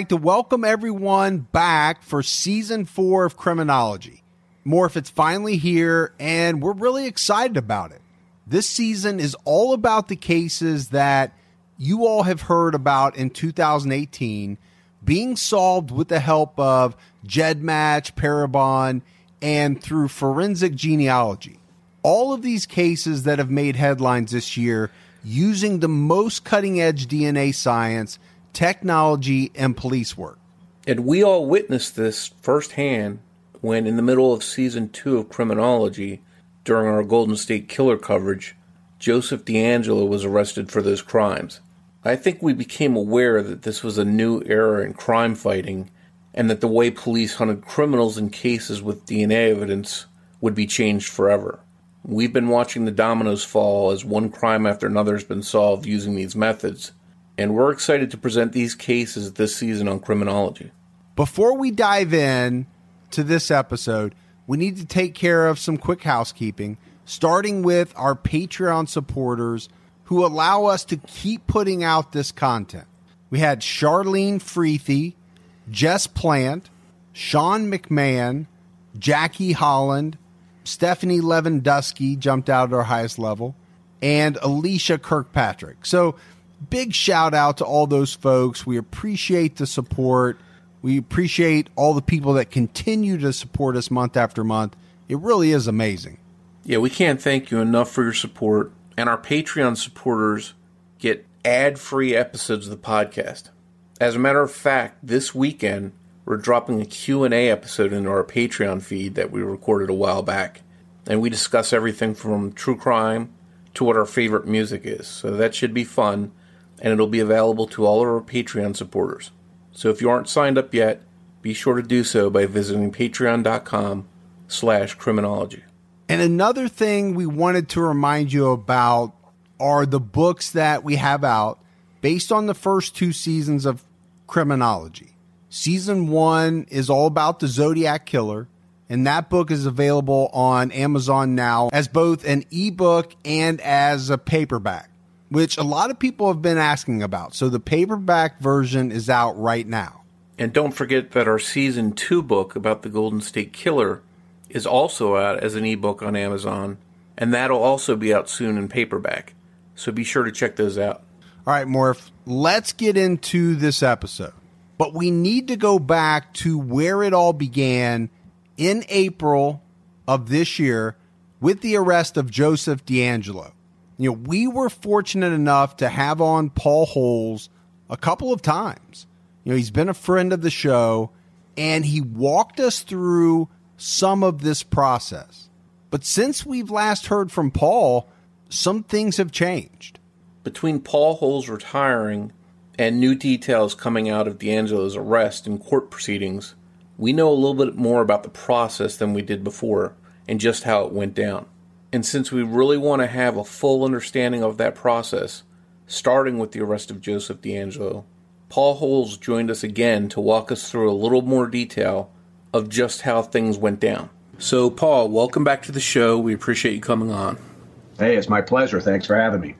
Like to welcome everyone back for season four of Criminology. Morph, it's finally here, and we're really excited about it. This season is all about the cases that you all have heard about in 2018 being solved with the help of GEDmatch, Parabon, and through forensic genealogy. All of these cases that have made headlines this year using the most cutting edge DNA science technology, and police work. And we all witnessed this firsthand when, in the middle of season two of Criminology, during our Golden State Killer coverage, Joseph DeAngelo was arrested for those crimes. I think we became aware that this was a new era in crime fighting and that the way police hunted criminals in cases with DNA evidence would be changed forever. We've been watching the dominoes fall as one crime after another has been solved using these methods, and we're excited to present these cases this season on criminology. Before we dive in to this episode, we need to take care of some quick housekeeping, starting with our Patreon supporters who allow us to keep putting out this content. We had Charlene Freethy, Jess Plant, Sean McMahon, Jackie Holland, Stephanie Lewandowski jumped out at our highest level, and Alicia Kirkpatrick. So big shout out to all those folks. We appreciate the support. We appreciate all the people that continue to support us month after month. It really is amazing. Yeah, we can't thank you enough for your support. And our Patreon supporters get ad free episodes of the podcast. As a matter of fact, this weekend we're dropping a Q&A episode into our Patreon feed that we recorded a while back. And we discuss everything from true crime to what our favorite music is. So that should be fun and it'll be available to all of our Patreon supporters. So if you aren't signed up yet, be sure to do so by visiting patreon.com slash criminology. And another thing we wanted to remind you about are the books that we have out based on the first two seasons of criminology. Season one is all about the Zodiac Killer, and that book is available on Amazon now as both an ebook and as a paperback which a lot of people have been asking about. So the paperback version is out right now. And don't forget that our season two book about the Golden State Killer is also out as an ebook on Amazon, and that'll also be out soon in paperback. So be sure to check those out. All right, Morph, let's get into this episode. But we need to go back to where it all began in April of this year with the arrest of Joseph DeAngelo you know, we were fortunate enough to have on Paul Holes a couple of times. You know, he's been a friend of the show and he walked us through some of this process. But since we've last heard from Paul, some things have changed. Between Paul Holes retiring and new details coming out of DeAngelo's arrest and court proceedings, we know a little bit more about the process than we did before and just how it went down. And since we really want to have a full understanding of that process, starting with the arrest of Joseph DeAngelo, Paul Holes joined us again to walk us through a little more detail of just how things went down. So, Paul, welcome back to the show. We appreciate you coming on. Hey, it's my pleasure. Thanks for having me.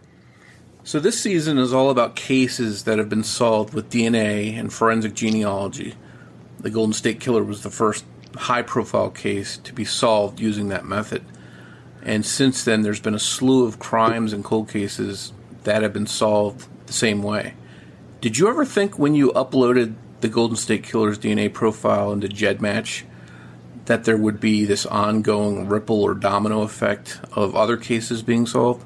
So, this season is all about cases that have been solved with DNA and forensic genealogy. The Golden State Killer was the first high profile case to be solved using that method. And since then, there's been a slew of crimes and cold cases that have been solved the same way. Did you ever think when you uploaded the Golden State Killer's DNA profile into GEDmatch that there would be this ongoing ripple or domino effect of other cases being solved?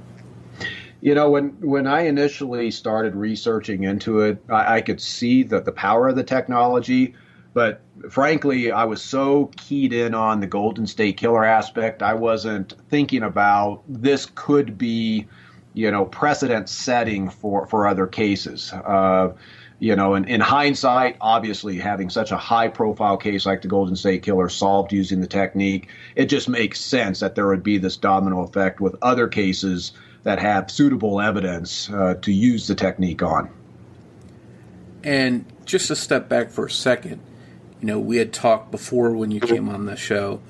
You know, when when I initially started researching into it, I, I could see that the power of the technology, But frankly, I was so keyed in on the Golden State Killer aspect, I wasn't thinking about this could be, you know, precedent setting for for other cases. Uh, you know, in, in hindsight, obviously having such a high profile case like the Golden State Killer solved using the technique, it just makes sense that there would be this domino effect with other cases that have suitable evidence uh, to use the technique on. And just to step back for a second, you know, we had talked before when you came on the show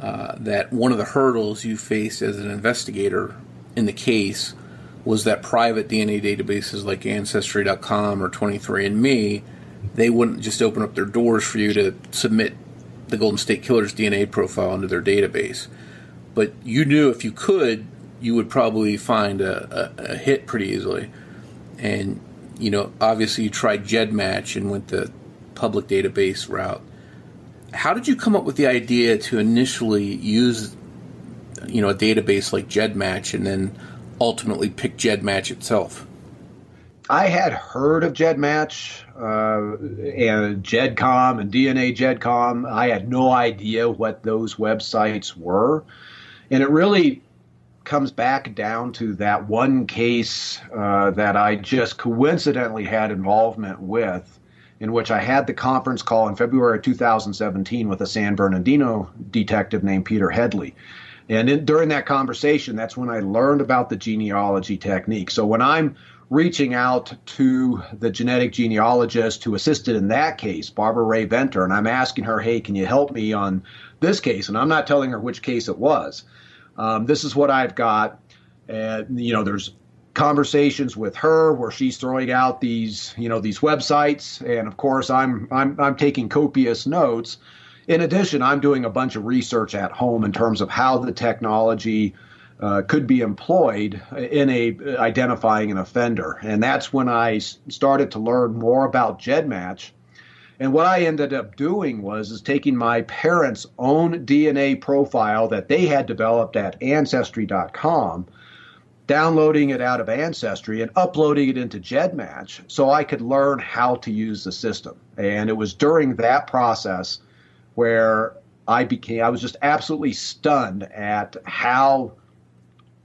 uh, that one of the hurdles you faced as an investigator in the case was that private DNA databases like Ancestry.com or 23andMe, they wouldn't just open up their doors for you to submit the Golden State Killer's DNA profile into their database. But you knew if you could, you would probably find a, a, a hit pretty easily. And, you know, obviously you tried GEDmatch and went the public database route. How did you come up with the idea to initially use, you know, a database like GEDmatch and then ultimately pick GEDmatch itself? I had heard of GEDmatch uh, and GEDCOM and DNA GEDCOM. I had no idea what those websites were. And it really comes back down to that one case uh, that I just coincidentally had involvement with, in which I had the conference call in February 2017 with a San Bernardino detective named Peter Headley. And in, during that conversation, that's when I learned about the genealogy technique. So when I'm reaching out to the genetic genealogist who assisted in that case, Barbara Rae-Venter, and I'm asking her, hey, can you help me on this case? And I'm not telling her which case it was. Um, this is what I've got. And, you know, there's conversations with her where she's throwing out these, you know, these websites. And of course, I'm, I'm, I'm taking copious notes. In addition, I'm doing a bunch of research at home in terms of how the technology uh, could be employed in a identifying an offender, and that's when I started to learn more about GEDmatch. And what I ended up doing was is taking my parents' own DNA profile that they had developed at Ancestry.com, downloading it out of Ancestry and uploading it into GEDmatch so I could learn how to use the system. And it was during that process where I became I was just absolutely stunned at how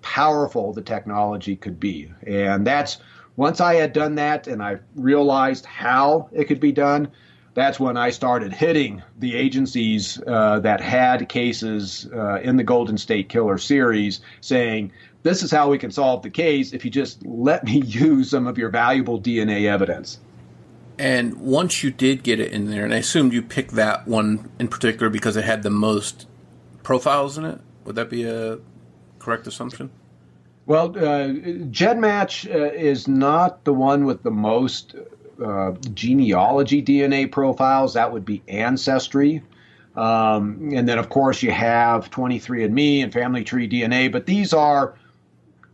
powerful the technology could be. And that's once I had done that and I realized how it could be done, that's when I started hitting the agencies uh, that had cases uh, in the Golden State Killer series saying, this is how we can solve the case if you just let me use some of your valuable DNA evidence. And once you did get it in there, and I assumed you picked that one in particular because it had the most profiles in it. Would that be a correct assumption? Well, uh, GEDmatch uh, is not the one with the most uh, genealogy DNA profiles. That would be Ancestry. Um, and then, of course, you have 23andMe and Family Tree DNA, but these are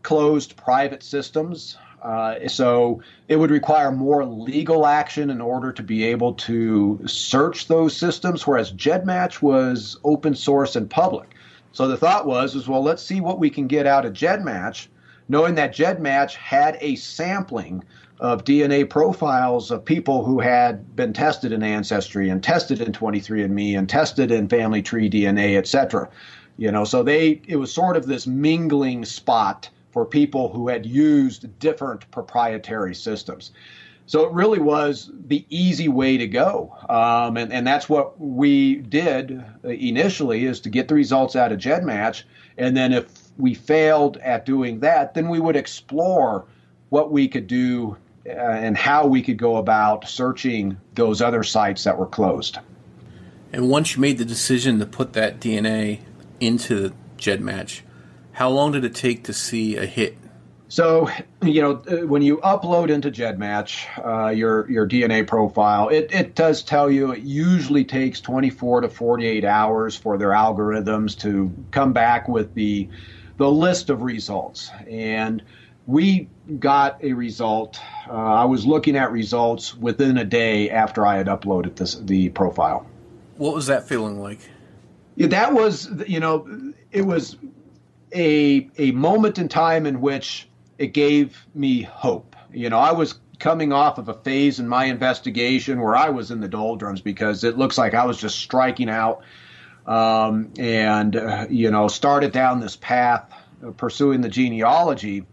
closed private systems. Uh, so it would require more legal action in order to be able to search those systems, whereas GEDmatch was open source and public. So the thought was, is well, let's see what we can get out of GEDmatch, knowing that GEDmatch had a sampling of DNA profiles of people who had been tested in Ancestry and tested in 23andMe and tested in Family Tree DNA, etc. You know, so they it was sort of this mingling spot for people who had used different proprietary systems. So it really was the easy way to go. Um, and, and that's what we did initially is to get the results out of GEDmatch. And then if we failed at doing that, then we would explore what we could do uh, and how we could go about searching those other sites that were closed. And once you made the decision to put that DNA into GEDmatch, how long did it take to see a hit? So, you know, uh, when you upload into GEDmatch uh, your your DNA profile, it, it does tell you it usually takes 24 to 48 hours for their algorithms to come back with the the list of results. And we got a result. Uh, I was looking at results within a day after I had uploaded this the profile. What was that feeling like? Yeah, that was, you know, it was a a moment in time in which it gave me hope. You know, I was coming off of a phase in my investigation where I was in the doldrums because it looks like I was just striking out um, and, uh, you know, started down this path pursuing the genealogy.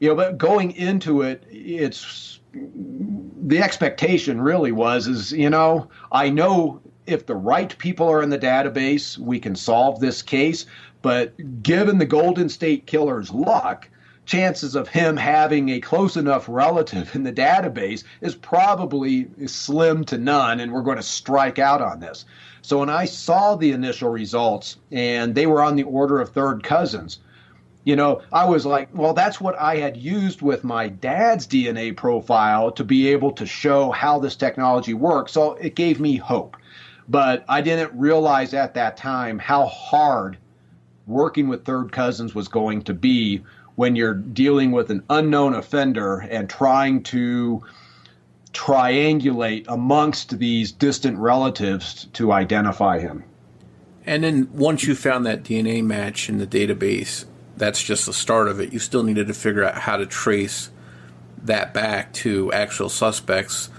You know, but going into it, it's the expectation really was is, you know, I know if the right people are in the database, we can solve this case. But given the Golden State Killer's luck, chances of him having a close enough relative in the database is probably slim to none, and we're going to strike out on this. So when I saw the initial results and they were on the order of third cousins, you know, I was like, well, that's what I had used with my dad's DNA profile to be able to show how this technology works. So it gave me hope. But I didn't realize at that time how hard working with third cousins was going to be when you're dealing with an unknown offender and trying to triangulate amongst these distant relatives to identify him. And then once you found that DNA match in the database, that's just the start of it. You still needed to figure out how to trace that back to actual suspects,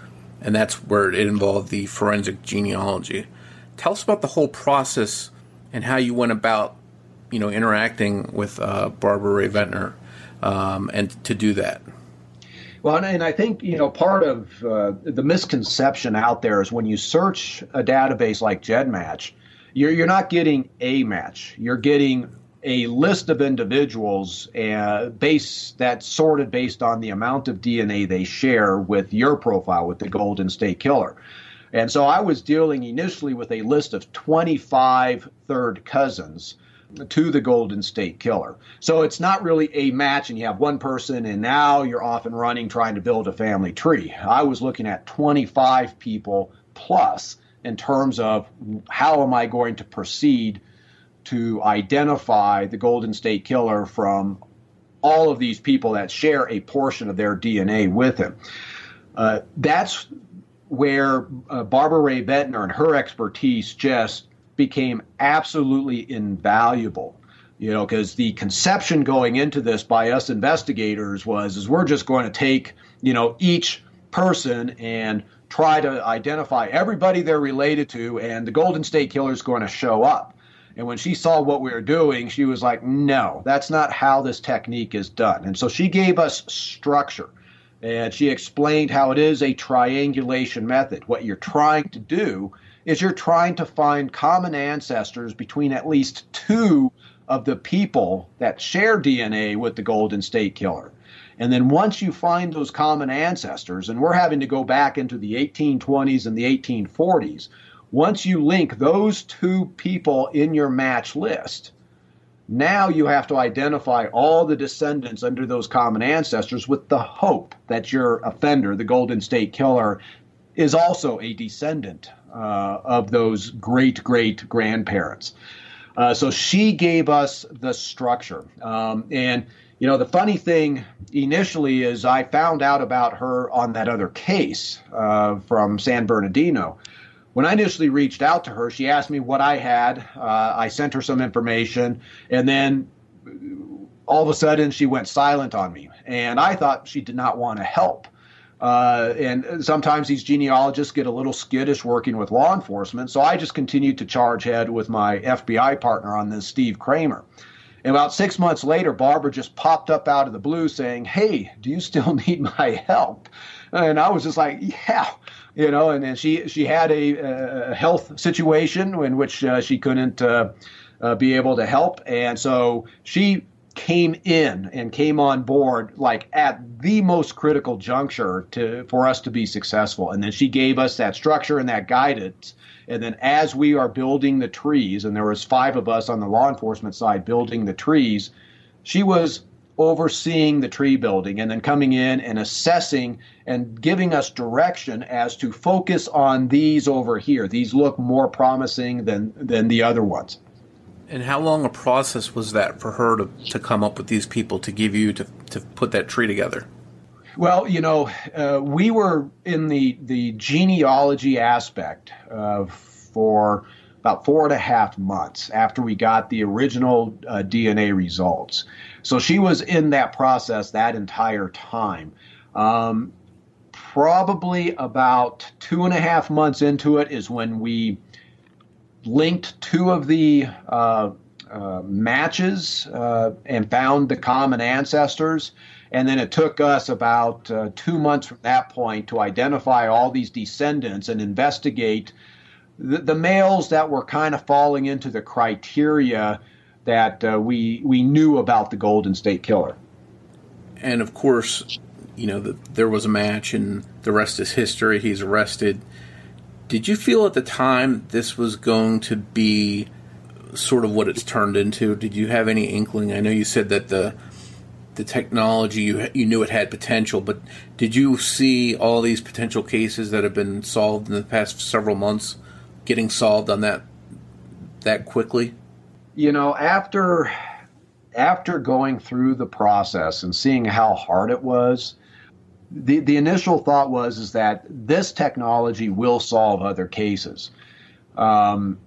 and that's where it involved the forensic genealogy. Tell us about the whole process and how you went about you know interacting with uh, Barbara Rae-Venter um, and to do that. Well, and, I think you know part of uh, the misconception out there is when you search a database like GEDmatch, you're you're not getting a match. You're getting a list of individuals uh, base that's sorted based on the amount of DNA they share with your profile with the Golden State Killer. And so I was dealing initially with a list of 25 third cousins to the Golden State Killer. So it's not really a match and you have one person and now you're off and running trying to build a family tree. I was looking at 25 people plus in terms of how am I going to proceed to identify the Golden State Killer from all of these people that share a portion of their DNA with him. Uh, that's where uh, Barbara Rae-Venter and her expertise just became absolutely invaluable you know because the conception going into this by us investigators was is we're just going to take you know each person and try to identify everybody they're related to and the golden state killer is going to show up. And when she saw what we were doing she was like no that's not how this technique is done. And so she gave us structure and she explained how it is a triangulation method. What you're trying to do is you're trying to find common ancestors between at least two of the people that share DNA with the Golden State Killer. And then once you find those common ancestors, and we're having to go back into the 1820s and the 1840s, once you link those two people in your match list, now you have to identify all the descendants under those common ancestors with the hope that your offender, the Golden State Killer, is also a descendant uh, of those great great grandparents. Uh, so she gave us the structure. Um, and, you know, the funny thing initially is I found out about her on that other case uh, from San Bernardino. When I initially reached out to her, she asked me what I had. Uh, I sent her some information, and then all of a sudden she went silent on me. And I thought she did not want to help. Uh, and sometimes these genealogists get a little skittish working with law enforcement. So I just continued to charge head with my FBI partner on this, Steve Kramer. And about six months later, Barbara just popped up out of the blue saying, Hey, do you still need my help? And I was just like, Yeah, you know, and then she, she had a, a health situation in which uh, she couldn't uh, uh be able to help. And so she came in and came on board like at the most critical juncture to for us to be successful. And then she gave us that structure and that guidance. And then as we are building the trees and there was five of us on the law enforcement side building the trees she was overseeing the tree building and then coming in and assessing and giving us direction as to focus on these over here. These look more promising than than the other ones and how long a process was that for her to, to come up with these people to give you to, to put that tree together? Well, you know, uh, we were in the, the genealogy aspect uh, for about four and a half months after we got the original uh, DNA results. So she was in that process that entire time. Um, probably about two and a half months into it is when we linked two of the uh, uh, matches uh, and found the common ancestors. And then it took us about uh, two months from that point to identify all these descendants and investigate the, the males that were kind of falling into the criteria that uh, we we knew about the Golden State Killer. And of course, you know, the, there was a match, and the rest is history. He's arrested. Did you feel at the time this was going to be sort of what it's turned into? Did you have any inkling? I know you said that the the technology you you knew it had potential, but did you see all these potential cases that have been solved in the past several months getting solved on that that quickly? You know, after after going through the process and seeing how hard it was, the the initial thought was is that this technology will solve other cases, um,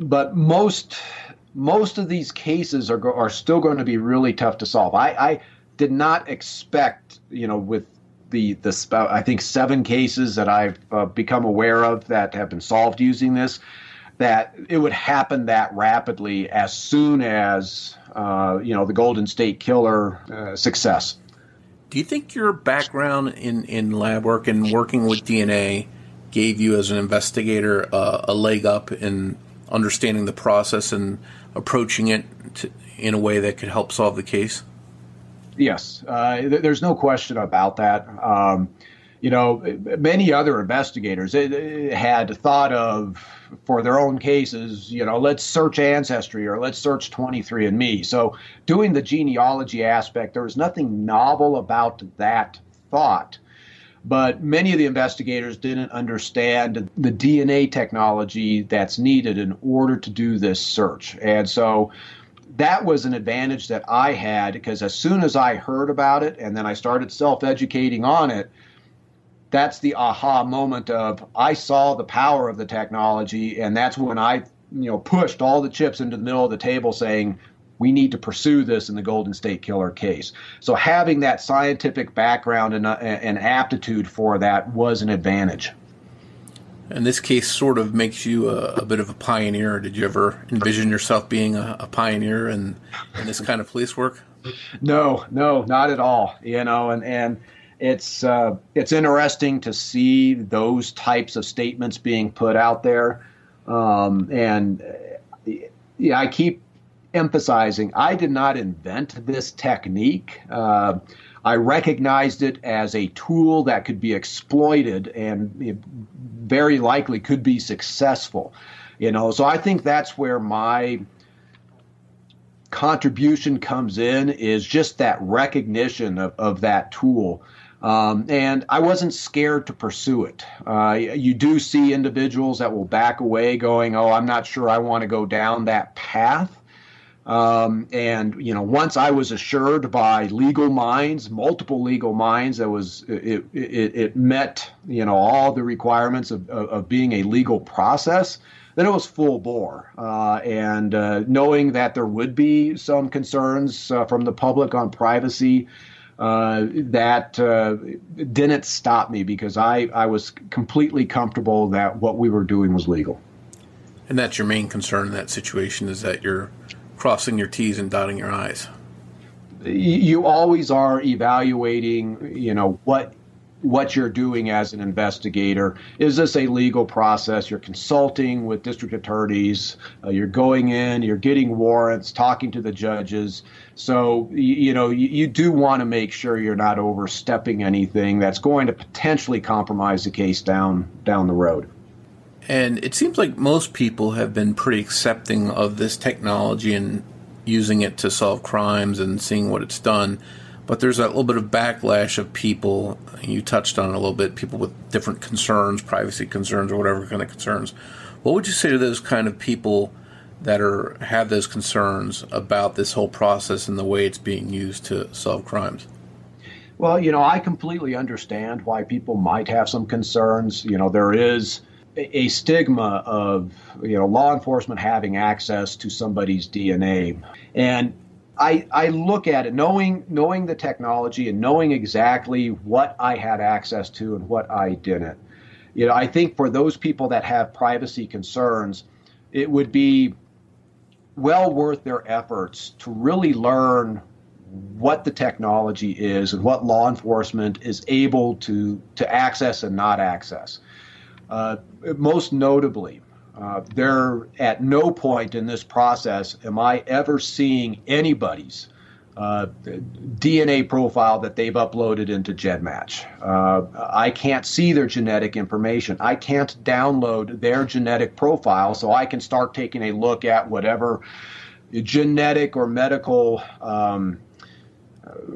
but most most of these cases are are still going to be really tough to solve. I, I did not expect, you know, with the the I think seven cases that I've uh, become aware of that have been solved using this, that it would happen that rapidly as soon as uh, you know the Golden State Killer uh, success. Do you think your background in in lab work and working with DNA gave you as an investigator uh, a leg up in understanding the process and approaching it to, in a way that could help solve the case? Yes, uh, th- there's no question about that. Um, you know, many other investigators eh, eh, had thought of for their own cases, you know, let's search Ancestry or let's search 23andMe. So, doing the genealogy aspect, there was nothing novel about that thought. But many of the investigators didn't understand the DNA technology that's needed in order to do this search. And so, that was an advantage that I had because as soon as I heard about it and then I started self educating on it, that's the aha moment of I saw the power of the technology, and that's when I you know pushed all the chips into the middle of the table, saying we need to pursue this in the Golden State Killer case. So having that scientific background and, uh, and aptitude for that was an advantage. And this case sort of makes you a, a, bit of a pioneer. Did you ever envision yourself being a, a pioneer in, in this kind of police work? No, no, not at all. You know, and and it's uh, it's interesting to see those types of statements being put out there. Um, and uh, yeah, I keep emphasizing I did not invent this technique. Uh, I recognized it as a tool that could be exploited and very likely could be successful. You know, so I think that's where my contribution comes in is just that recognition of, of that tool. Um, and I wasn't scared to pursue it. Uh, you do see individuals that will back away going, Oh, I'm not sure I want to go down that path. Um, and you know, once I was assured by legal minds, multiple legal minds, that was it, it, it met you know all the requirements of, of, of, being a legal process. Then it was full bore, uh, and uh, knowing that there would be some concerns uh, from the public on privacy, uh, that uh, didn't stop me because I I was completely comfortable that what we were doing was legal. And that's your main concern in that situation is that you're crossing your T's and dotting your I's. You always are evaluating, you know, what what you're doing as an investigator. Is this a legal process? You're consulting with district attorneys. Uh, you're going in. You're getting warrants, talking to the judges. So you, you know you, you do want to make sure you're not overstepping anything that's going to potentially compromise the case down down the road. And it seems like most people have been pretty accepting of this technology and using it to solve crimes and seeing what it's done. But there's that little bit of backlash of people, you touched on it a little bit, people with different concerns, privacy concerns, or whatever kind of concerns. What would you say to those kind of people that are have those concerns about this whole process and the way it's being used to solve crimes? Well, you know, I completely understand why people might have some concerns. You know, there is a stigma of you know law enforcement having access to somebody's DNA, and I, I look at it knowing knowing the technology and knowing exactly what I had access to and what I didn't. You know, I think for those people that have privacy concerns, it would be well worth their efforts to really learn what the technology is and what law enforcement is able to to access and not access. Uh, most notably, uh, there at no point in this process am I ever seeing anybody's uh, DNA profile that they've uploaded into GEDmatch. Uh, I can't see their genetic information. I can't download their genetic profile so I can start taking a look at whatever genetic or medical um,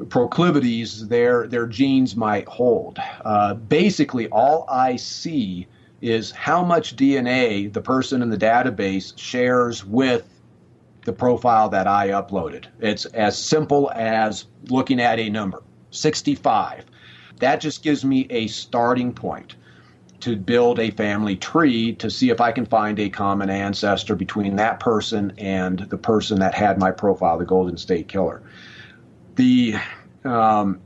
proclivities their their genes might hold. Uh, basically, all I see is how much DNA the person in the database shares with the profile that I uploaded. It's as simple as looking at a number 65. That just gives me a starting point to build a family tree to see if I can find a common ancestor between that person and the person that had my profile, the Golden State Killer. The um,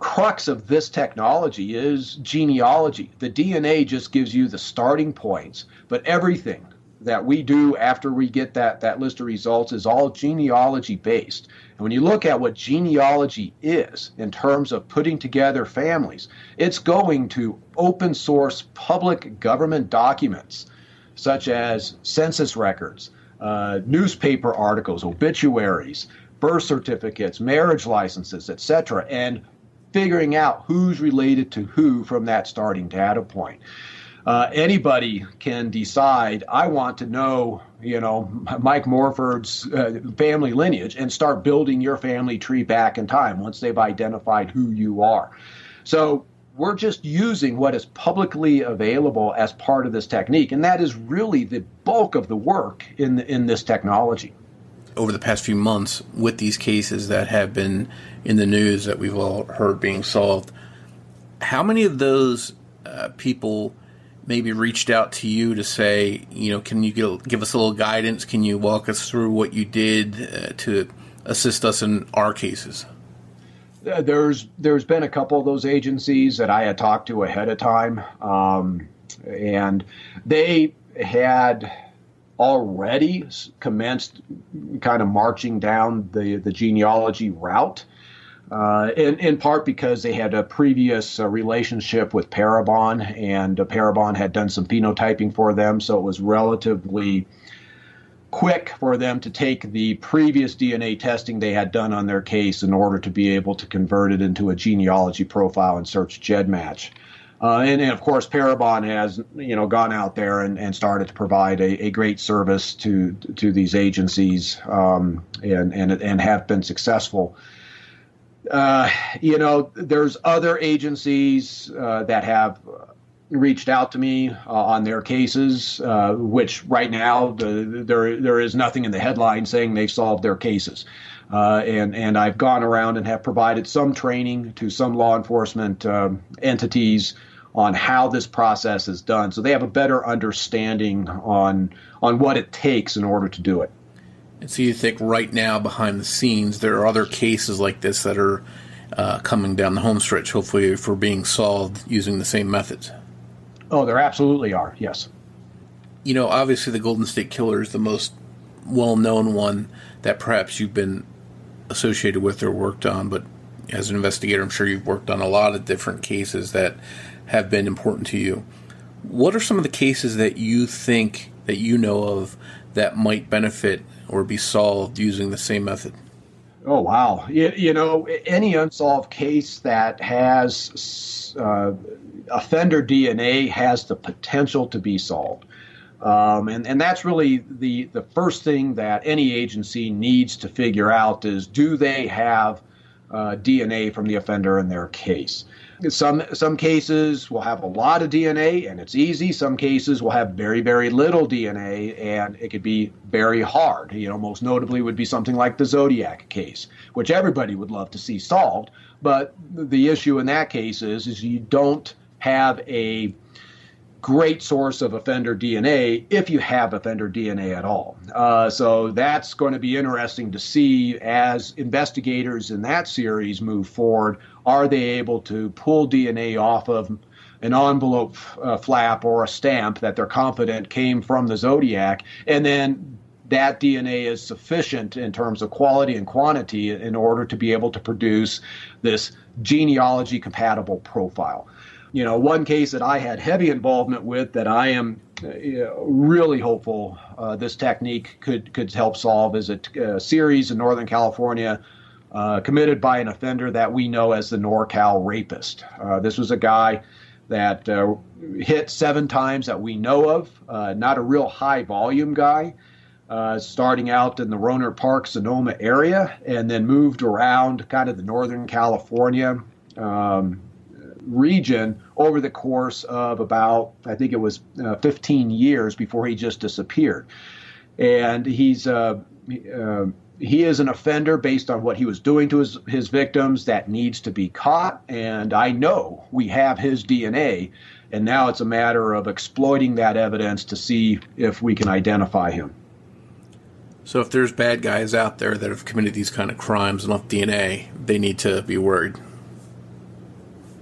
crux of this technology is genealogy. The DNA just gives you the starting points, but everything that we do after we get that, that list of results is all genealogy based. And when you look at what genealogy is in terms of putting together families, it's going to open source public government documents such as census records, uh, newspaper articles, obituaries, birth certificates, marriage licenses, etc., and figuring out who's related to who from that starting data point uh, anybody can decide I want to know, you know, Mike Morford's uh, family lineage and start building your family tree back in time once they've identified who you are. So we're just using what is publicly available as part of this technique, and that is really the bulk of the work in in this technology. Over the past few months, with these cases that have been in the news that we've all heard being solved, how many of those uh, people maybe reached out to you to say, you know, can you give, give us a little guidance? Can you walk us through what you did uh, to assist us in our cases? Uh, there's there's been a couple of those agencies that I had talked to ahead of time, um, and they had already commenced kind of marching down the the genealogy route uh, in, in part because they had a previous uh, relationship with Parabon, and uh, Parabon had done some phenotyping for them, so it was relatively quick for them to take the previous DNA testing they had done on their case in order to be able to convert it into a genealogy profile and search GEDmatch. Uh, and, and, of course, Parabon has you know gone out there and, and started to provide a, a great service to to these agencies um, and, and and have been successful uh, you know, there's other agencies uh, that have reached out to me uh, on their cases, uh, which right now the, there there is nothing in the headline saying they've solved their cases. Uh, and and I've gone around and have provided some training to some law enforcement um, entities on how this process is done, so they have a better understanding on on what it takes in order to do it. And so you think right now behind the scenes there are other cases like this that are uh, coming down the home stretch, hopefully for being solved using the same methods. Oh, there absolutely are. Yes. You know, obviously the Golden State Killer is the most well-known one that perhaps you've been associated with or worked on, but as an investigator, I'm sure you've worked on a lot of different cases that have been important to you. What are some of the cases that you think that you know of that might benefit or be solved using the same method? Oh wow! You, you know, any unsolved case that has uh, offender DNA has the potential to be solved, um, and and that's really the the first thing that any agency needs to figure out is do they have uh, DNA from the offender in their case. Some some cases will have a lot of DNA and it's easy. Some cases will have very very little DNA and it could be very hard. You know, most notably would be something like the Zodiac case, which everybody would love to see solved. But the issue in that case is is you don't have a great source of offender DNA if you have offender DNA at all. Uh, so that's going to be interesting to see as investigators in that series move forward. Are they able to pull DNA off of an envelope uh, flap or a stamp that they're confident came from the Zodiac, and then that DNA is sufficient in terms of quality and quantity in order to be able to produce this genealogy compatible profile. You know, one case that I had heavy involvement with that I am uh, really hopeful uh, this technique could could help solve is a, a series in Northern California uh, committed by an offender that we know as the NorCal rapist. Uh, this was a guy that uh, hit seven times that we know of, uh, not a real high volume guy. starting out in the Rohnert Park, Sonoma area, and then moved around kind of the Northern California um, region over the course of about, I think it was uh, 15 years before he just disappeared. And he's uh, uh, he is an offender based on what he was doing to his, his victims that needs to be caught. And I know we have his DNA. And now it's a matter of exploiting that evidence to see if we can identify him. So, if there's bad guys out there that have committed these kind of crimes and left DNA, they need to be worried.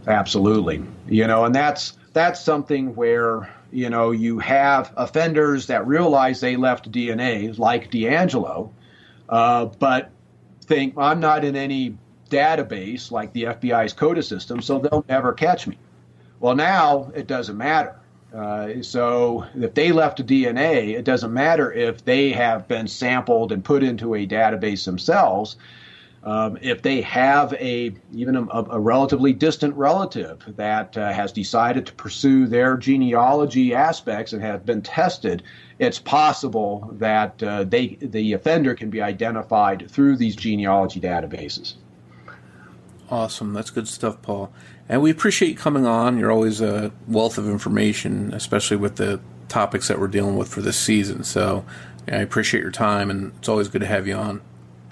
Absolutely. You know, and that's that's something where you know you have offenders that realize they left DNA, like DeAngelo, uh, but think I'm not in any database like the FBI's CODIS system, so they'll never catch me. Well, now it doesn't matter. Uh, so if they left a DNA, it doesn't matter if they have been sampled and put into a database themselves. Um, if they have a even a, a relatively distant relative that uh, has decided to pursue their genealogy aspects and have been tested, it's possible that uh, they the offender can be identified through these genealogy databases. Awesome, that's good stuff, Paul. And we appreciate you coming on. You're always a wealth of information, especially with the topics that we're dealing with for this season. So yeah, I appreciate your time, and it's always good to have you on.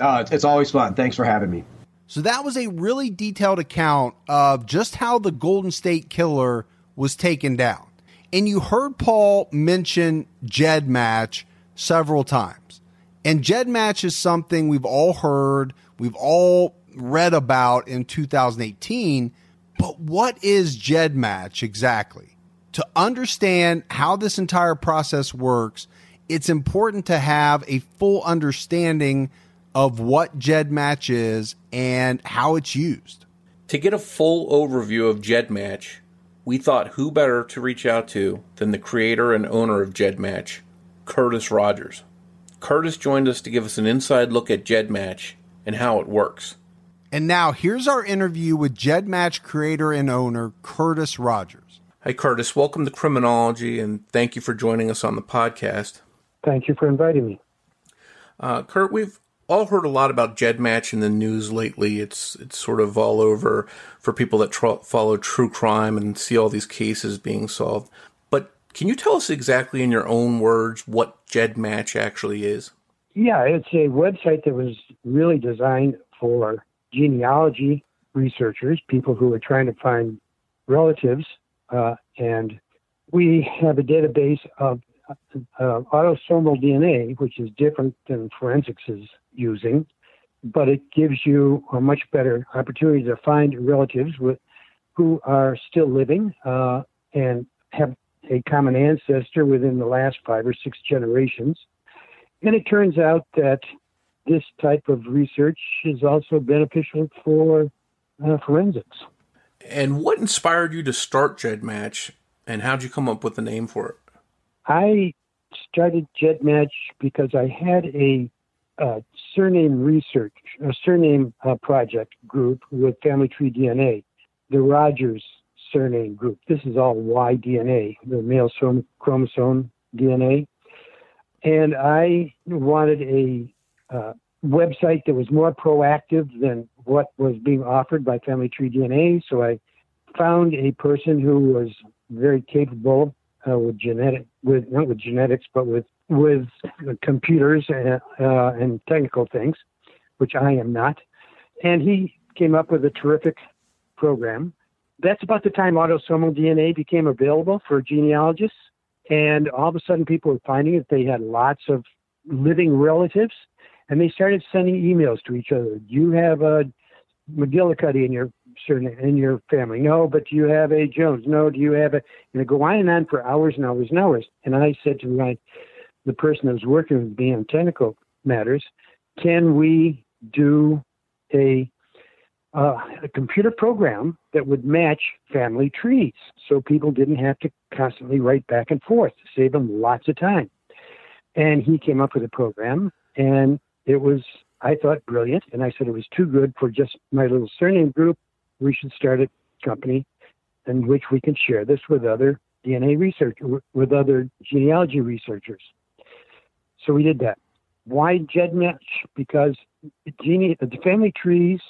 Uh, it's always fun. Thanks for having me. So that was a really detailed account of just how the Golden State Killer was taken down. And you heard Paul mention GEDmatch several times. And GEDmatch is something we've all heard, we've all read about in 2018. But what is GEDmatch exactly? To understand how this entire process works, it's important to have a full understanding of what GEDmatch is and how it's used. To get a full overview of GEDmatch, we thought who better to reach out to than the creator and owner of GEDmatch, Curtis Rogers. Curtis joined us to give us an inside look at GEDmatch and how it works. And now here's our interview with GEDmatch creator and owner Curtis Rogers. Hi, Curtis. Welcome to Criminology, and thank you for joining us on the podcast. Thank you for inviting me. Uh, Kurt, we've all heard a lot about GEDmatch in the news lately. It's it's sort of all over for people that tr- follow true crime and see all these cases being solved. But can you tell us exactly in your own words what GEDmatch actually is? Yeah, it's a website that was really designed for genealogy researchers, people who are trying to find relatives, uh, and we have a database of uh, autosomal DNA, which is different than forensics using, but it gives you a much better opportunity to find relatives with who are still living uh, and have a common ancestor within the last five or six generations. And it turns out that this type of research is also beneficial for uh, forensics. And what inspired you to start GEDmatch, and how did you come up with the name for it? I started GEDmatch because I had a uh, surname research, a surname uh, project group with Family Tree DNA, the Rogers surname group. This is all Y DNA, the male chromosome DNA. And I wanted a uh, website that was more proactive than what was being offered by Family Tree DNA. So I found a person who was very capable uh, with genetic, with not with genetics, but with with computers and, uh, and technical things, which I am not. And he came up with a terrific program. that's about the time autosomal DNA became available for genealogists. And all of a sudden, people were finding that they had lots of living relatives, and they started sending emails to each other. You have a McGillicuddy in your in your family? No, but do you have a Jones? No, do you have a? And it go on and on for hours and hours and hours. And I said to my the person was working with me on technical matters, can we do a uh, a computer program that would match family trees so people didn't have to constantly write back and forth save them lots of time. And he came up with a program, and it was, I thought, brilliant. And I said it was too good for just my little surname group. We should start a company in which we can share this with other DNA research, with other genealogy researchers. So we did that. Why GEDmatch? Because gene, the family trees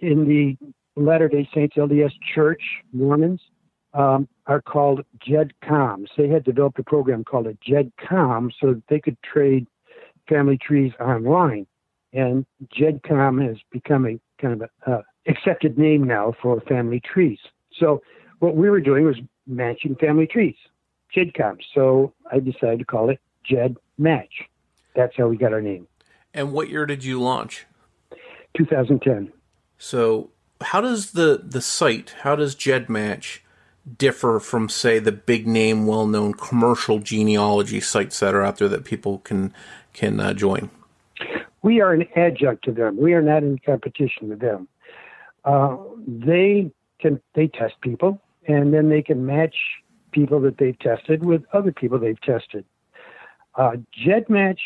in the Latter day Saints LDS Church, Mormons, um, are called GEDCOMs. They had developed a program called a GEDCOM so that they could trade family trees online. And GEDCOM has become a kind of a accepted name now for family trees. So what we were doing was matching family trees, GEDCOM. So I decided to call it GED Match. That's how we got our name. And what year did you launch? 2010. So, how does the the site, how does GEDmatch differ from, say, the big name, well known commercial genealogy sites that are out there that people can can uh, join? We are an adjunct to them. We are not in competition with them. Uh, they can they test people, and then they can match people that they've tested with other people they've tested. Uh, GEDmatch,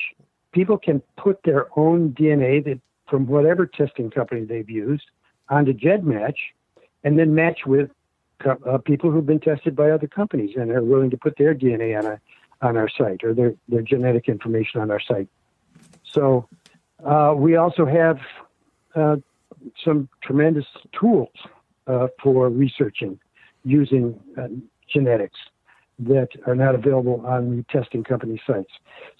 people can put their own DNA that from whatever testing company they've used onto GEDmatch and then match with uh, people who've been tested by other companies and are willing to put their DNA on a on our site or their, their genetic information on our site. So uh, we also have uh, some tremendous tools uh, for researching using uh, genetics that are not available on the testing company sites.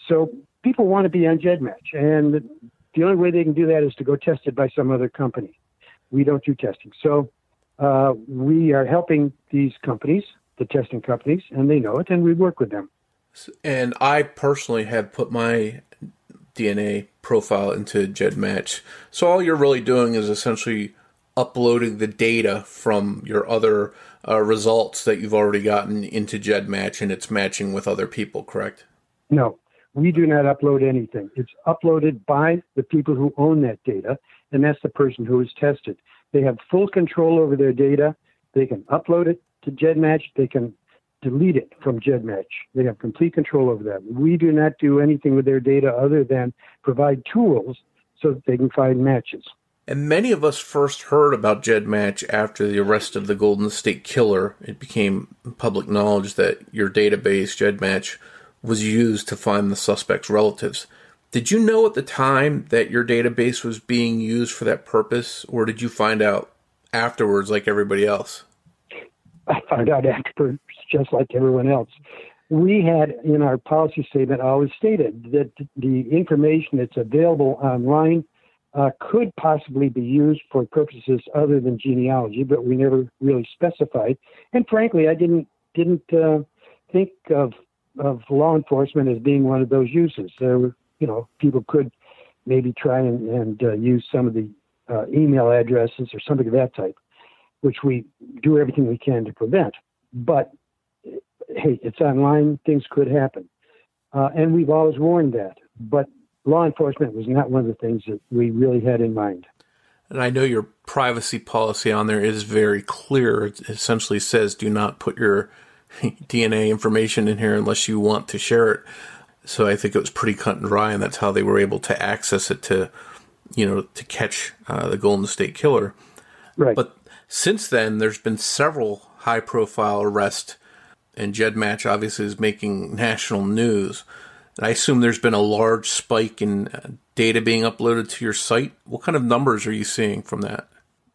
So people want to be on GEDmatch, and the only way they can do that is to go test it by some other company. We don't do testing. So uh, we are helping these companies, the testing companies, and they know it, and we work with them. And I personally have put my DNA profile into GEDmatch. So all you're really doing is essentially uploading the data from your other uh, results that you've already gotten into GEDmatch and it's matching with other people, correct? No, we do not upload anything. It's uploaded by the people who own that data, and that's the person who is tested. They have full control over their data. They can upload it to GEDmatch. They can delete it from GEDmatch. They have complete control over that. We do not do anything with their data other than provide tools so that they can find matches. And many of us first heard about GEDmatch after the arrest of the Golden State Killer. It became public knowledge that your database, GEDmatch, was used to find the suspect's relatives. Did you know at the time that your database was being used for that purpose, or did you find out afterwards like everybody else? I found out afterwards, just like everyone else. We had in our policy statement always stated that the information that's available online uh, could possibly be used for purposes other than genealogy, but we never really specified. And frankly, I didn't didn't uh, think of of law enforcement as being one of those uses. So, you know, people could maybe try and, and uh, use some of the uh, email addresses or something of that type, which we do everything we can to prevent. But hey, it's online; things could happen, uh, and we've always warned that. But law enforcement was not one of the things that we really had in mind. And I know your privacy policy on there is very clear. It essentially says do not put your DNA information in here unless you want to share it. So I think it was pretty cut and dry, and that's how they were able to access it to, you know, to catch uh, the Golden State Killer. Right. But since then, there's been several high-profile arrests, and GEDmatch obviously is making national news. I assume there's been a large spike in uh, data being uploaded to your site. What kind of numbers are you seeing from that?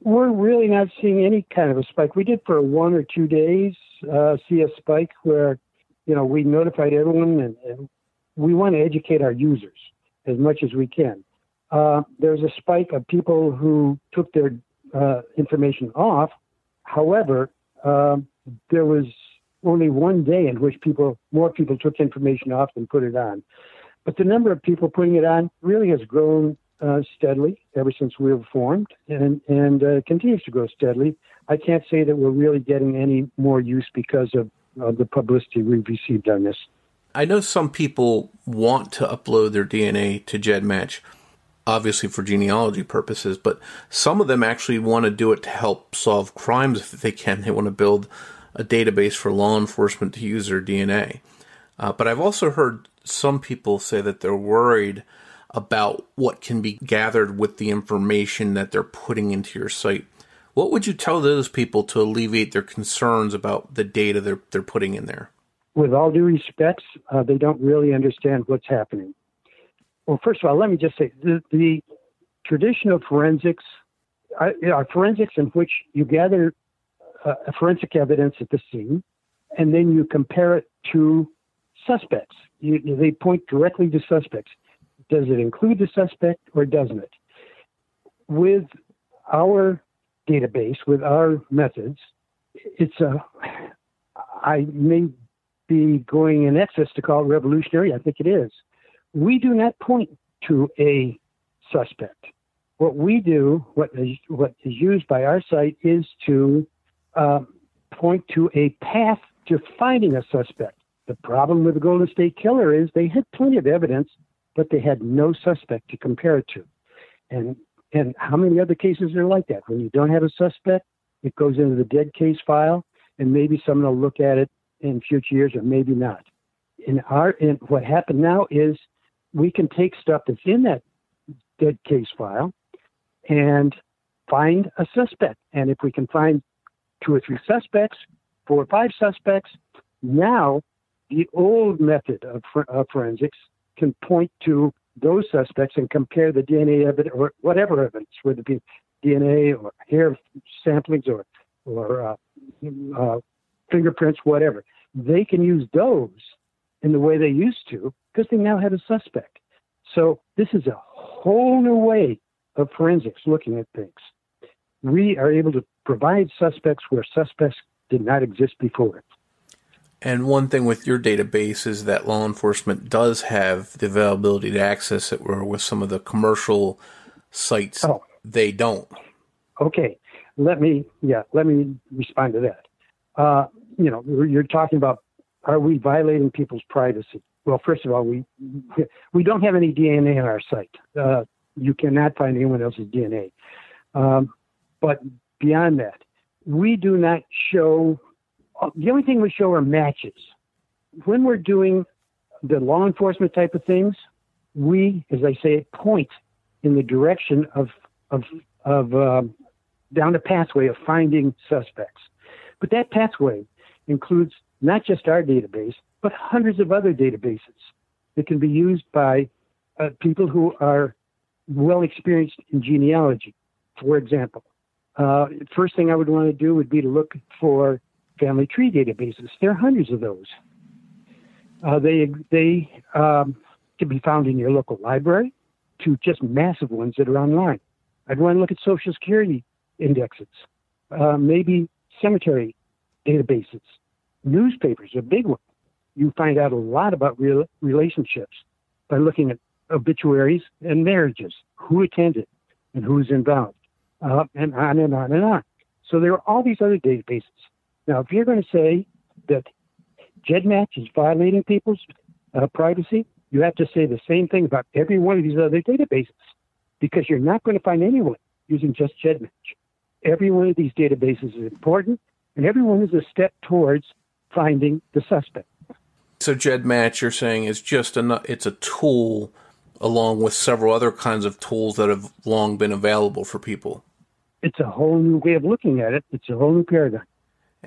We're really not seeing any kind of a spike. We did for one or two days uh, see a spike where, you know, we notified everyone and, and we want to educate our users as much as we can. Uh, there's a spike of people who took their uh, information off. However, um, there was only one day in which people, more people took information off than put it on. But the number of people putting it on really has grown uh, steadily ever since we were formed and, and uh, continues to grow steadily. I can't say that we're really getting any more use because of uh, the publicity we've received on this. I know some people want to upload their DNA to GEDmatch, obviously for genealogy purposes, but some of them actually want to do it to help solve crimes if they can. They want to build a database for law enforcement to use their DNA. Uh, but I've also heard some people say that they're worried about what can be gathered with the information that they're putting into your site. What would you tell those people to alleviate their concerns about the data they're, they're putting in there? With all due respects, uh, they don't really understand what's happening. Well, first of all, let me just say the, the traditional forensics uh, are forensics in which you gather uh, forensic evidence at the scene and then you compare it to suspects. You, they point directly to suspects. Does it include the suspect or doesn't it? With our database, with our methods, it's a, I may be going in excess to call it revolutionary. I think it is. We do not point to a suspect. What we do, what is, what is used by our site, is to uh, point to a path to finding a suspect. The problem with the Golden State Killer is they had plenty of evidence but they had no suspect to compare it to. And and how many other cases are like that? When you don't have a suspect, it goes into the dead case file, and maybe someone will look at it in future years, or maybe not. In our in what happened now is we can take stuff that's in that dead case file and find a suspect. And if we can find two or three suspects, four or five suspects, now the old method of, of forensics can point to those suspects and compare the DNA evidence or whatever evidence, whether it be DNA or hair samplings or or uh, uh, fingerprints, whatever. They can use those in the way they used to because they now have a suspect. So this is a whole new way of forensics looking at things. We are able to provide suspects where suspects did not exist before. And one thing with your database is that law enforcement does have the availability to access it, where with some of the commercial sites, oh. they don't. Okay, let me yeah, let me respond to that. Uh, you know, you're talking about are we violating people's privacy? Well, first of all, we we don't have any DNA on our site. Uh, you cannot find anyone else's DNA. Um, but beyond that, we do not show the only thing we show are matches. When we're doing the law enforcement type of things, we, as I say, point in the direction of of of um, down the pathway of finding suspects. But that pathway includes not just our database, but hundreds of other databases that can be used by uh, people who are well experienced in genealogy. For example, uh, first thing I would want to do would be to look for family tree databases. There are hundreds of those. Uh, they they um, can be found in your local library to just massive ones that are online. I'd want to look at Social Security indexes, uh, maybe cemetery databases, newspapers, a big one. You find out a lot about real relationships by looking at obituaries and marriages, who attended and who's involved, uh, and on and on and on. So there are all these other databases now, if you're going to say that GEDmatch is violating people's uh, privacy, you have to say the same thing about every one of these other databases because you're not going to find anyone using just GEDmatch. Every one of these databases is important, and every one is a step towards finding the suspect. So GEDmatch, you're saying, is just a it's a tool along with several other kinds of tools that have long been available for people. It's a whole new way of looking at it. It's a whole new paradigm.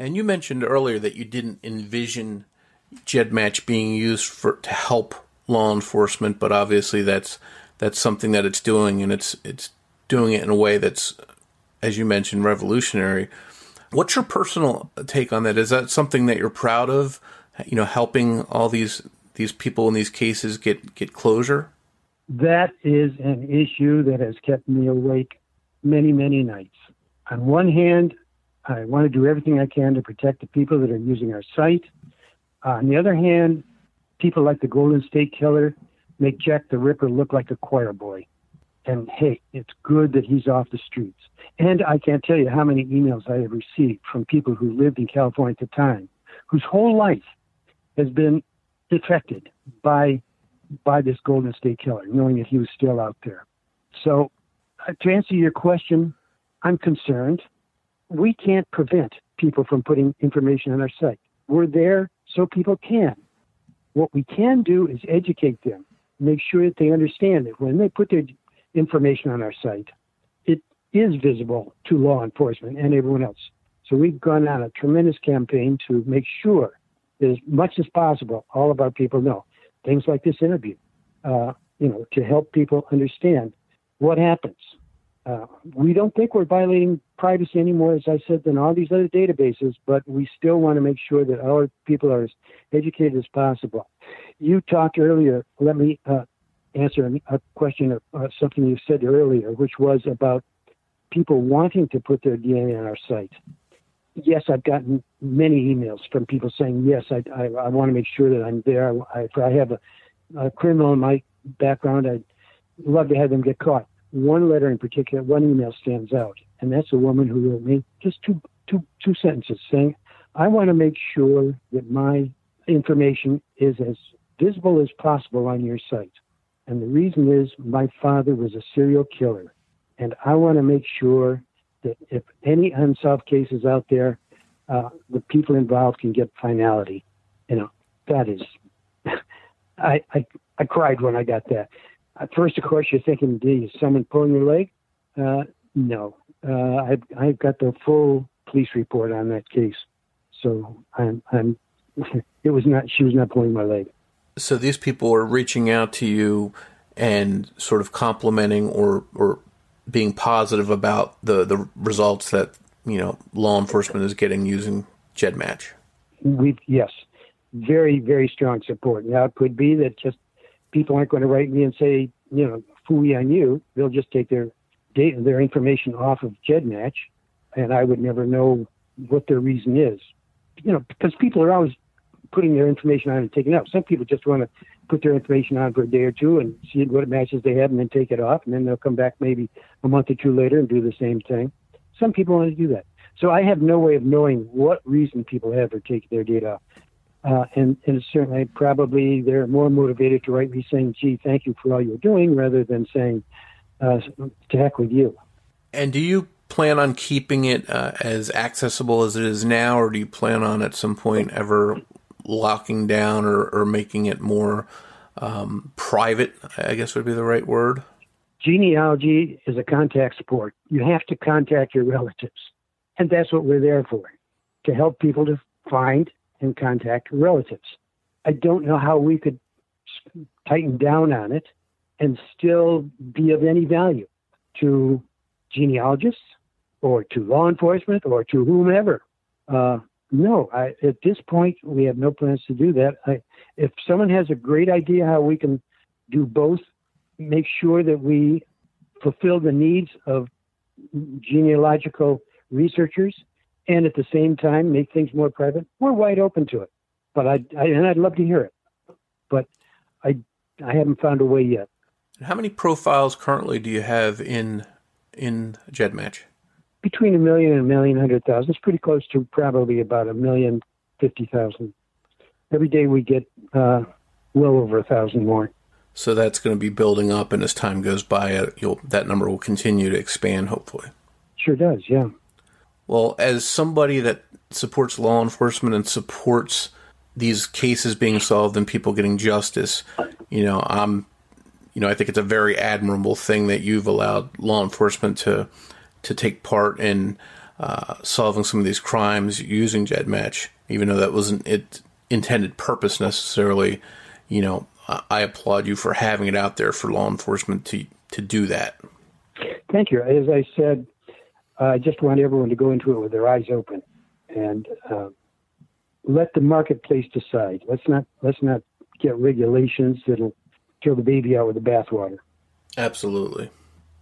And you mentioned earlier that you didn't envision GEDmatch being used for to help law enforcement, but obviously that's that's something that it's doing, and it's it's doing it in a way that's, as you mentioned, revolutionary. What's your personal take on that? Is that something that you're proud of? You know, helping all these these people in these cases get get closure. That is an issue that has kept me awake many many nights. On one hand, I want to do everything I can to protect the people that are using our site. Uh, on the other hand, people like the Golden State Killer make Jack the Ripper look like a choir boy. And hey, it's good that he's off the streets. And I can't tell you how many emails I have received from people who lived in California at the time, whose whole life has been affected by by this Golden State Killer, knowing that he was still out there. So, uh, to answer your question, I'm concerned. We can't prevent people from putting information on our site. We're there so people can. What we can do is educate them, make sure that they understand that when they put their information on our site, it is visible to law enforcement and everyone else. So we've gone on a tremendous campaign to make sure that as much as possible, all of our people know things like this interview, uh, you know, to help people understand what happens. Uh, we don't think we're violating privacy anymore, as I said, than all these other databases, but we still want to make sure that our people are as educated as possible. You talked earlier, let me uh, answer a, a question of uh, something you said earlier, which was about people wanting to put their DNA on our site. Yes, I've gotten many emails from people saying, yes, I, I, I want to make sure that I'm there. I, if I have a, a criminal in my background, I'd love to have them get caught. One letter in particular, one email stands out, and that's a woman who wrote me just two, two, two sentences saying, I want to make sure that my information is as visible as possible on your site. And the reason is my father was a serial killer. And I want to make sure that if any unsolved cases out there, uh, the people involved can get finality. You know, that is, I, I, I cried when I got that. At first, of course, you're thinking, "Is someone pulling your leg?" Uh, no, uh, I've I've got the full police report on that case, so I'm I'm. It was not. She was not pulling my leg. So these people are reaching out to you and sort of complimenting or or being positive about the the results that you know law enforcement is getting using GEDmatch. We yes, very very strong support. Now it could be that just people aren't going to write me and say you know fooey on you. They'll just take their data, their information off of GEDmatch, and I would never know what their reason is. You know, because people are always putting their information on and taking it out. Some people just want to put their information on for a day or two and see what matches they have and then take it off, and then they'll come back maybe a month or two later and do the same thing. Some people want to do that. So I have no way of knowing what reason people have for taking their data off. Uh, and, and certainly, probably they're more motivated to write me saying, gee, thank you for all you're doing, rather than saying, uh, to heck with you. And do you plan on keeping it uh, as accessible as it is now, or do you plan on at some point ever locking down or, or making it more um, private, I guess would be the right word. Genealogy is a contact sport. You have to contact your relatives. And that's what we're there for to help people to find and contact relatives. I don't know how we could tighten down on it and still be of any value to genealogists or to law enforcement or to whomever. Uh, no, I, at this point, we have no plans to do that. I, if someone has a great idea how we can do both, make sure that we fulfill the needs of genealogical researchers and at the same time make things more private, we're wide open to it. But I, I and I'd love to hear it, but I I haven't found a way yet. How many profiles currently do you have in in GEDmatch? between a million and a million hundred thousand. It's pretty close to probably about a million fifty thousand. Every day we get uh, well over a thousand more. So that's going to be building up, and as time goes by, uh, that number will continue to expand. Hopefully, sure does. Yeah. Well, as somebody that supports law enforcement and supports these cases being solved and people getting justice, you know, I'm, you know, I think it's a very admirable thing that you've allowed law enforcement to to take part in uh, solving some of these crimes using GEDmatch, even though that wasn't its intended purpose necessarily. You know, I applaud you for having it out there for law enforcement to to do that. Thank you. As I said, I just want everyone to go into it with their eyes open and uh, let the marketplace decide. Let's not let's not get regulations that'll throw the baby out with the bathwater. Absolutely.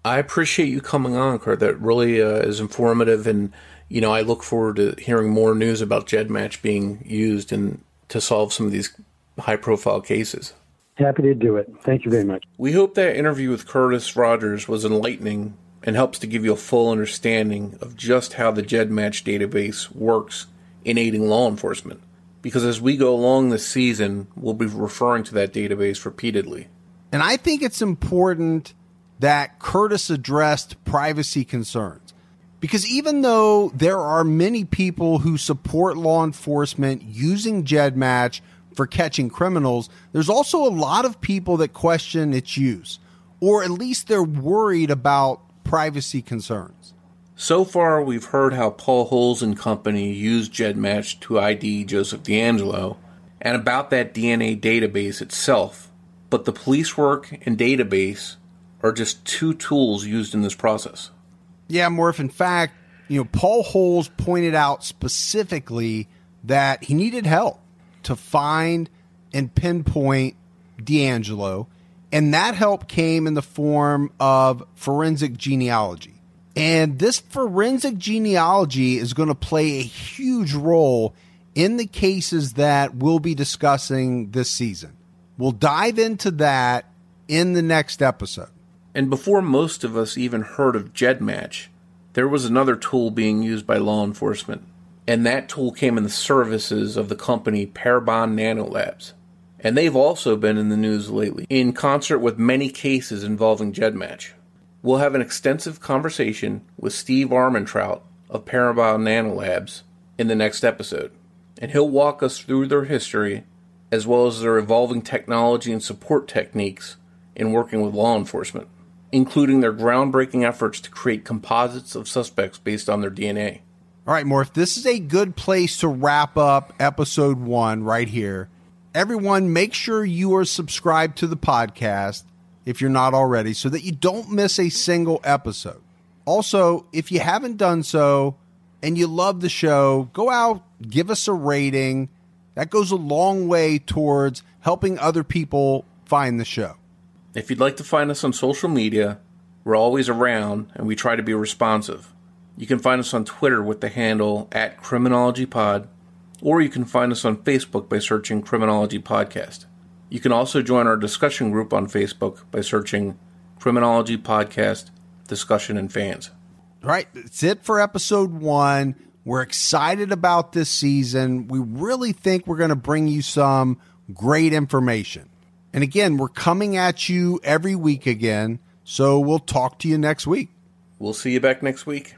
I appreciate you coming on, Kurt. That really uh, is informative, and you know I look forward to hearing more news about GEDmatch being used and to solve some of these high-profile cases. Happy to do it. Thank you very much. We hope that interview with Curtis Rogers was enlightening and helps to give you a full understanding of just how the GEDmatch database works in aiding law enforcement. Because as we go along this season, we'll be referring to that database repeatedly. And I think it's important that Curtis addressed privacy concerns. Because even though there are many people who support law enforcement using GEDmatch for catching criminals, there's also a lot of people that question its use, or at least they're worried about privacy concerns. So far, we've heard how Paul Holes and company used GEDmatch to ID Joseph DeAngelo and about that DNA database itself, but the police work and database are just two tools used in this process. Yeah, Morph. In fact, you know, Paul Holes pointed out specifically that he needed help to find and pinpoint DeAngelo, and that help came in the form of forensic genealogy. And this forensic genealogy is going to play a huge role in the cases that we'll be discussing this season. We'll dive into that in the next episode. And before most of us even heard of GEDmatch, there was another tool being used by law enforcement and that tool came in the services of the company Parabon Nanolabs. And they've also been in the news lately, in concert with many cases involving GEDmatch. We'll have an extensive conversation with Steve Armentrout of Parabon Nanolabs in the next episode, and he'll walk us through their history as well as their evolving technology and support techniques in working with law enforcement, including their groundbreaking efforts to create composites of suspects based on their DNA. All right, Morph, this is a good place to wrap up episode one right here. Everyone, make sure you are subscribed to the podcast if you're not already so that you don't miss a single episode. Also, if you haven't done so and you love the show, go out, give us a rating. That goes a long way towards helping other people find the show. If you'd like to find us on social media, we're always around and we try to be responsive. You can find us on Twitter with the handle at CriminologyPod, or you can find us on Facebook by searching Criminology Podcast. You can also join our discussion group on Facebook by searching Criminology Podcast Discussion and Fans. All right, that's it for episode one. We're excited about this season. We really think we're going to bring you some great information. And again, we're coming at you every week again. So we'll talk to you next week. We'll see you back next week.